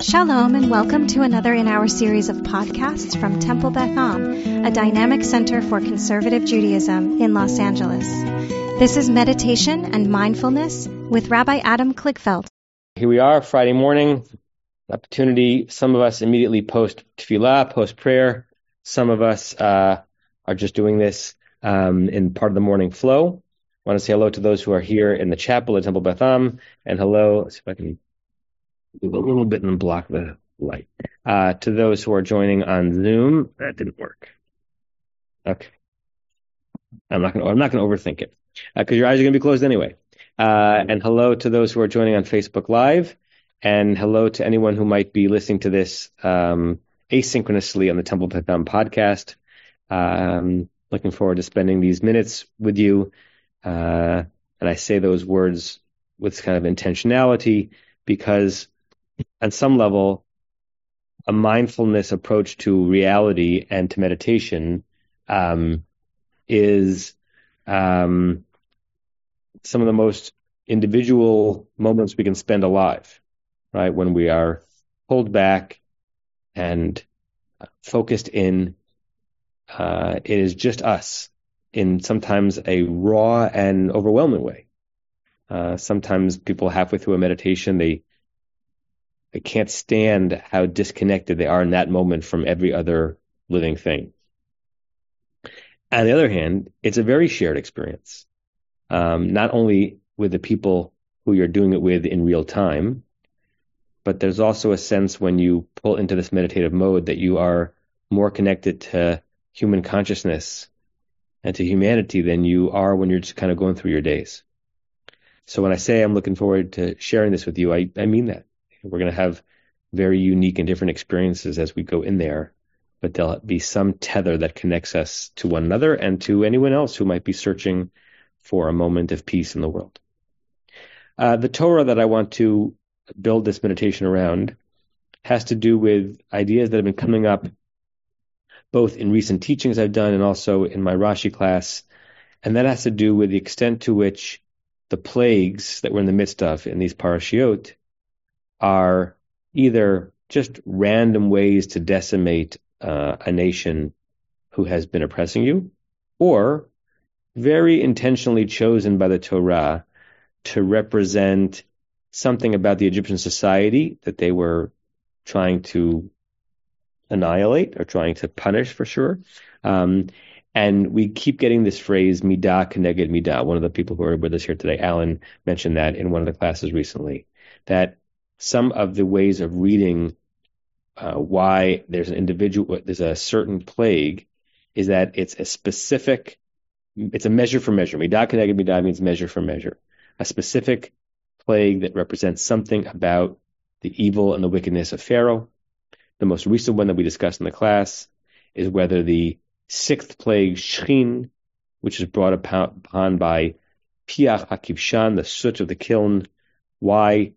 Shalom and welcome to another in our series of podcasts from Temple Beth Am, a dynamic center for conservative Judaism in Los Angeles. This is meditation and mindfulness with Rabbi Adam Kligfeld. Here we are, Friday morning. Opportunity. Some of us immediately post tefillah, post prayer. Some of us uh, are just doing this um, in part of the morning flow. I want to say hello to those who are here in the chapel at Temple Beth Am, and hello. Let's see if I can move a little bit and block the light. Uh, to those who are joining on Zoom, that didn't work. Okay. I'm not going to, I'm not to overthink it because uh, your eyes are going to be closed anyway. Uh, and hello to those who are joining on Facebook Live, and hello to anyone who might be listening to this um, asynchronously on the Temple Am podcast. Um, looking forward to spending these minutes with you. Uh, and I say those words with kind of intentionality because on some level, a mindfulness approach to reality and to meditation um, is um, some of the most individual moments we can spend alive, right? When we are pulled back and focused in, uh, it is just us in sometimes a raw and overwhelming way. Uh, sometimes people halfway through a meditation, they they can't stand how disconnected they are in that moment from every other living thing. On the other hand, it's a very shared experience, um, not only with the people who you're doing it with in real time, but there's also a sense when you pull into this meditative mode that you are more connected to human consciousness and to humanity than you are when you're just kind of going through your days. So when I say I'm looking forward to sharing this with you, I, I mean that. We're going to have very unique and different experiences as we go in there, but there'll be some tether that connects us to one another and to anyone else who might be searching for a moment of peace in the world. Uh, the Torah that I want to build this meditation around has to do with ideas that have been coming up both in recent teachings I've done and also in my Rashi class. And that has to do with the extent to which the plagues that we're in the midst of in these parashiot are either just random ways to decimate uh, a nation who has been oppressing you, or very intentionally chosen by the Torah to represent something about the Egyptian society that they were trying to annihilate or trying to punish for sure. Um, and we keep getting this phrase midah keneged midah. One of the people who are with us here today, Alan, mentioned that in one of the classes recently. That some of the ways of reading uh, why there's an individual, there's a certain plague, is that it's a specific, it's a measure for measure. Midah keneged midah means measure for measure. A specific plague that represents something about the evil and the wickedness of Pharaoh. The most recent one that we discussed in the class is whether the sixth plague, Shchin, which is brought upon by Piach HaKibshan, the soot of the kiln, why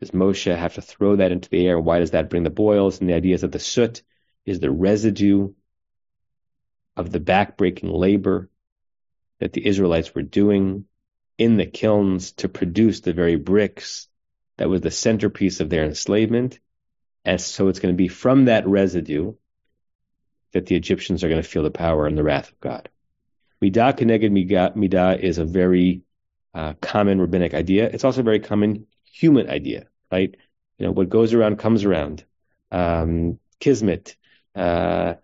does Moshe have to throw that into the air? Why does that bring the boils? And the idea is that the soot is the residue of the backbreaking labor that the Israelites were doing in the kilns to produce the very bricks that was the centerpiece of their enslavement. And so it's going to be from that residue that the Egyptians are going to feel the power and the wrath of God. Midah keneged midah is a very uh, common rabbinic idea. It's also very common human idea, right? You know, what goes around comes around. Um, kismet, uh,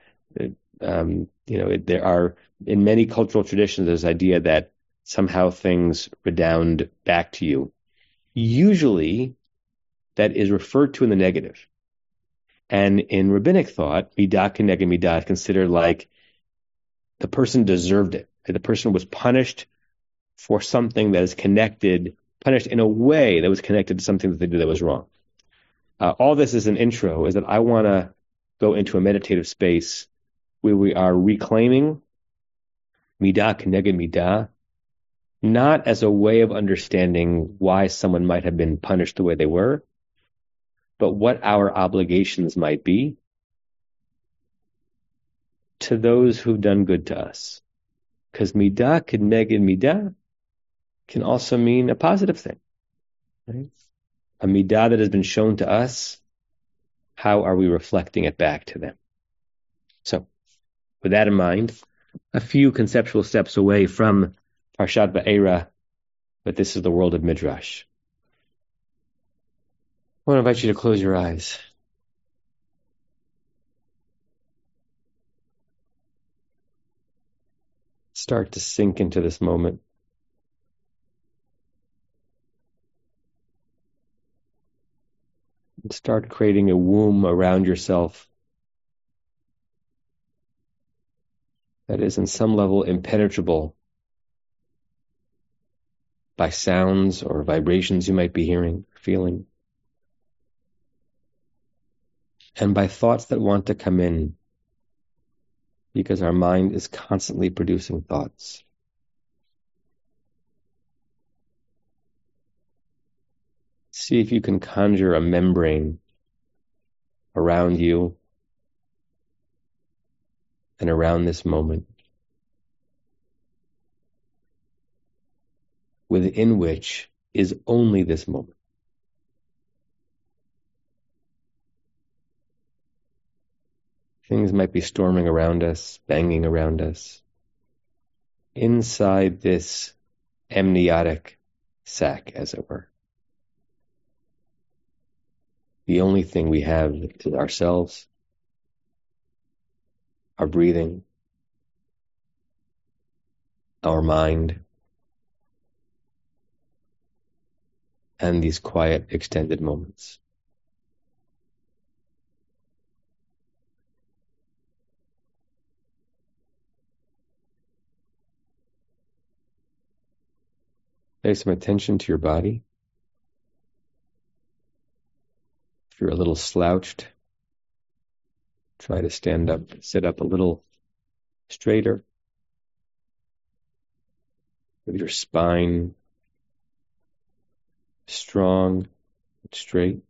um, you know, there are in many cultural traditions this idea that somehow things redound back to you. Usually, that is referred to in the negative. And in rabbinic thought, midah keneged midah is considered like the person deserved it. The person was punished for something that is connected punished in a way that was connected to something that they did that was wrong. Uh, all this is an intro, is that I want to go into a meditative space where we are reclaiming midah keneged midah, not as a way of understanding why someone might have been punished the way they were, but what our obligations might be to those who've done good to us. Because midah keneged midah can also mean a positive thing. Right? A midah that has been shown to us how are we reflecting it back to them? So, with that in mind, a few conceptual steps away from Parshat Va'era, but this is the world of Midrash. I want to invite you to close your eyes. Start to sink into this moment. Start creating a womb around yourself that is, in some level, impenetrable by sounds or vibrations you might be hearing, feeling, and by thoughts that want to come in because our mind is constantly producing thoughts. See if you can conjure a membrane around you and around this moment, within which is only this moment. Things might be storming around us, banging around us. Inside this amniotic sac, as it were. The only thing we have is ourselves our breathing, our mind, and these quiet, extended moments. Pay some attention to your body. If you're a little slouched, Try to stand up, sit up a little straighter with your spine strong and straight.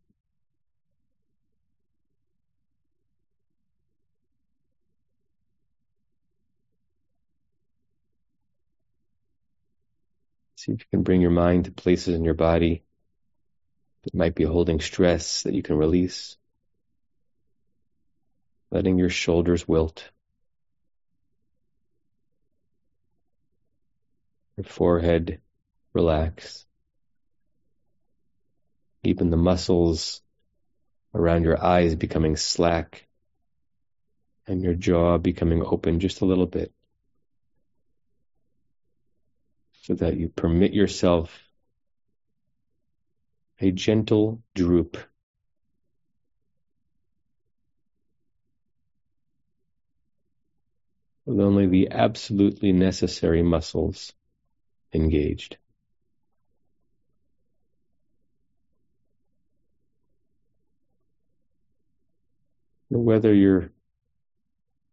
See if you can bring your mind to places in your body that might be holding stress that you can release. Letting your shoulders wilt, your forehead relax, even the muscles around your eyes becoming slack, and your jaw becoming open just a little bit, so that you permit yourself a gentle droop with only the absolutely necessary muscles engaged. Whether you're,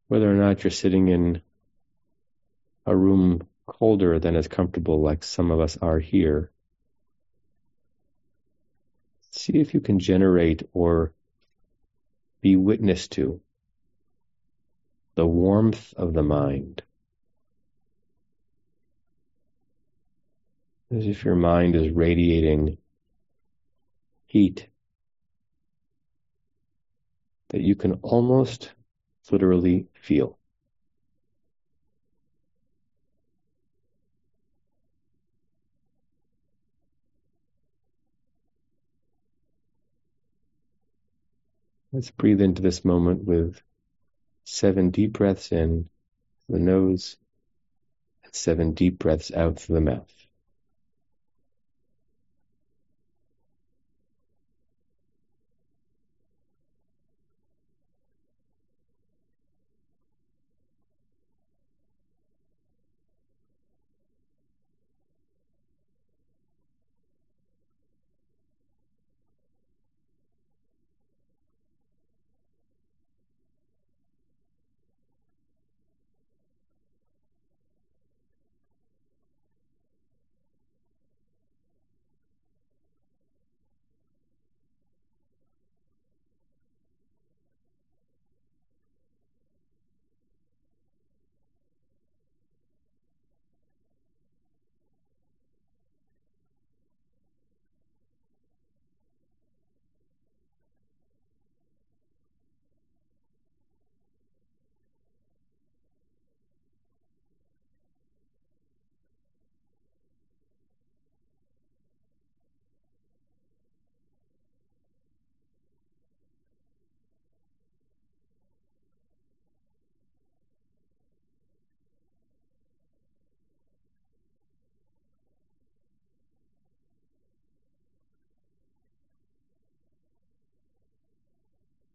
whether or not you're sitting in a room colder than is comfortable like some of us are here, see if you can generate or be witness to the warmth of the mind. As if your mind is radiating heat that you can almost literally feel. Let's breathe into this moment with seven deep breaths in through the nose and seven deep breaths out through the mouth.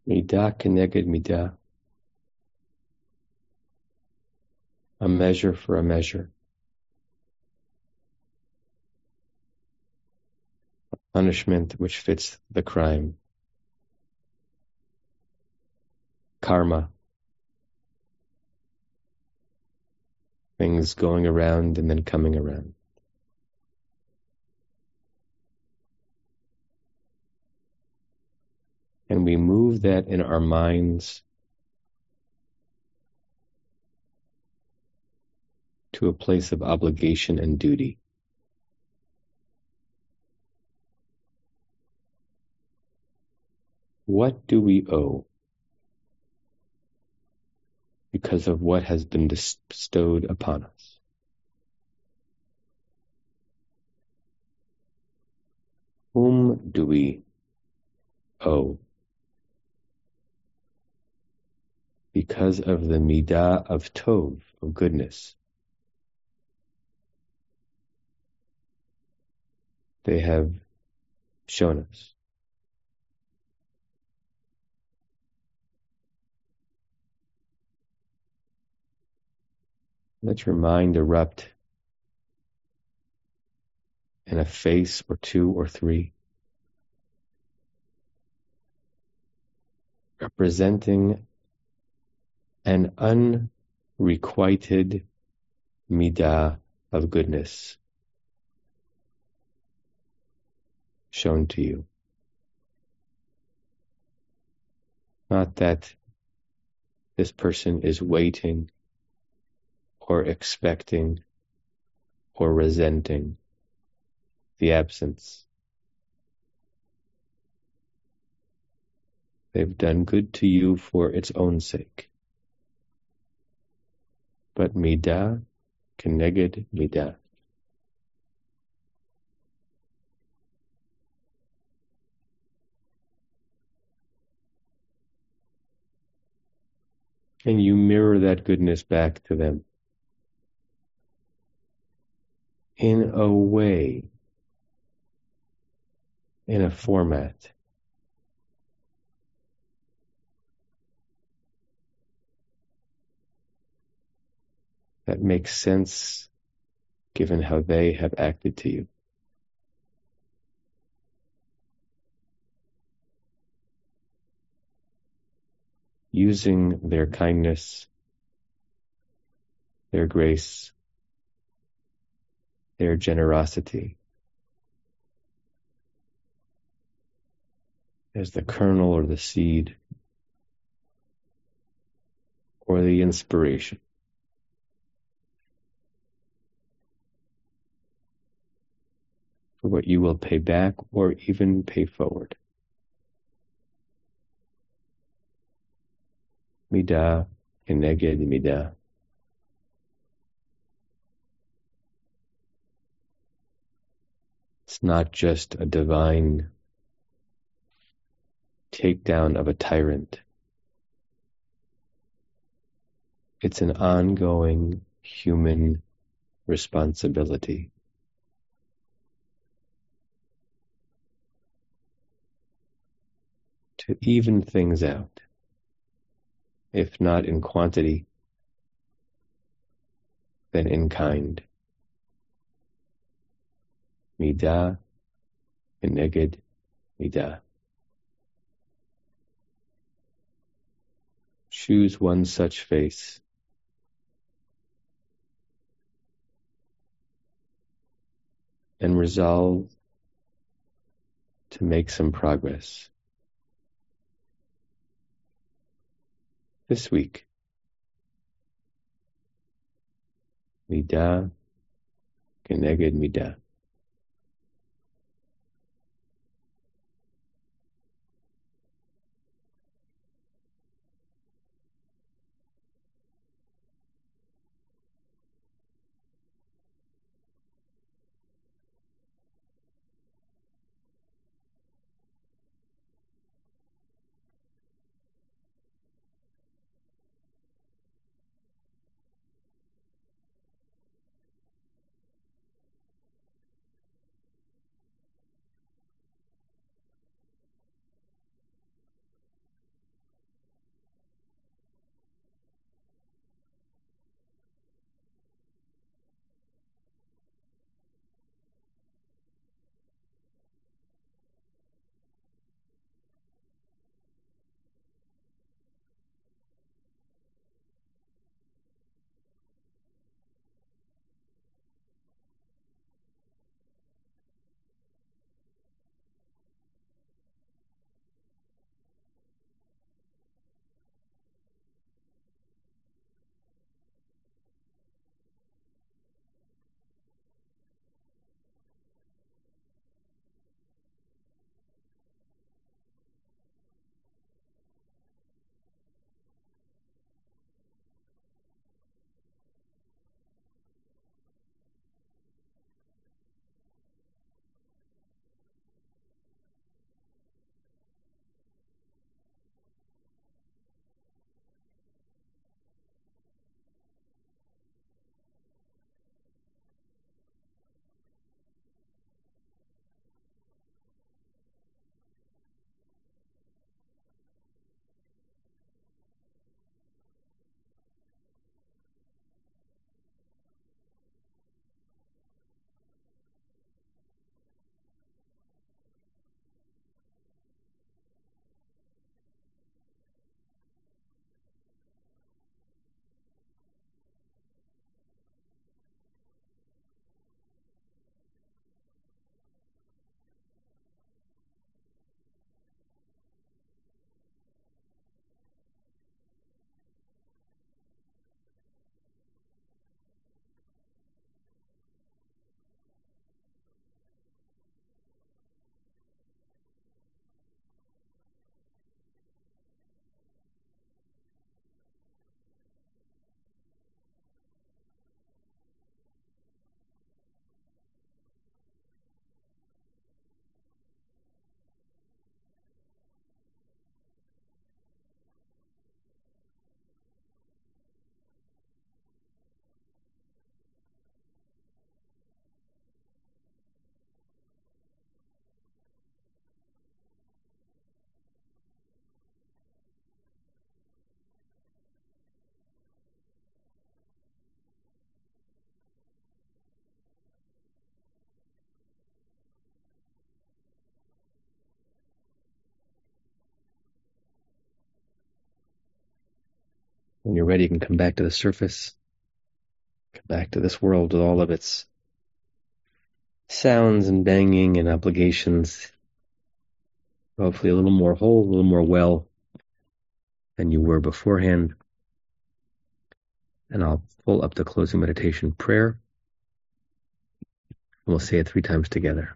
Midah keneged midah. A measure for a measure. A punishment which fits the crime. Karma. Things going around and then coming around. We move that in our minds to a place of obligation and duty. What do we owe because of what has been bestowed upon us? Whom do we owe? Because of the midah of tov, of goodness. They have shown us. Let your mind erupt in a face or two or three, representing an unrequited midah of goodness shown to you. Not that this person is waiting or expecting or resenting the absence. They've done good to you for its own sake but midah keneged midah. And you mirror that goodness back to them. In a way, in a format that makes sense given how they have acted to you. Using their kindness, their grace, their generosity as the kernel or the seed or the inspiration. For what you will pay back or even pay forward. It's not just a divine takedown of a tyrant. It's an ongoing human responsibility. To even things out, if not in quantity, then in kind. Midah keneged midah. Choose one such face. And resolve to make some progress. This week. Midah keneged midah. When you're ready, you can come back to the surface, come back to this world with all of its sounds and banging and obligations. Hopefully, a little more whole, a little more well than you were beforehand. And I'll pull up the closing meditation prayer. And we'll say it three times together.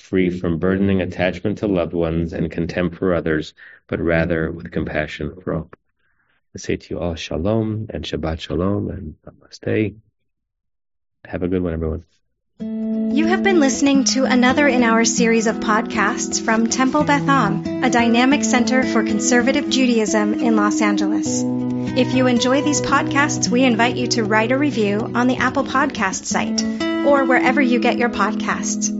free from burdening attachment to loved ones and contempt for others, but rather with compassion for all. I say to you all shalom and Shabbat shalom and namaste. Have a good one, everyone. You have been listening to another in our series of podcasts from Temple Beth Am, a dynamic center for conservative Judaism in Los Angeles. If you enjoy these podcasts, we invite you to write a review on the Apple Podcast site or wherever you get your podcasts.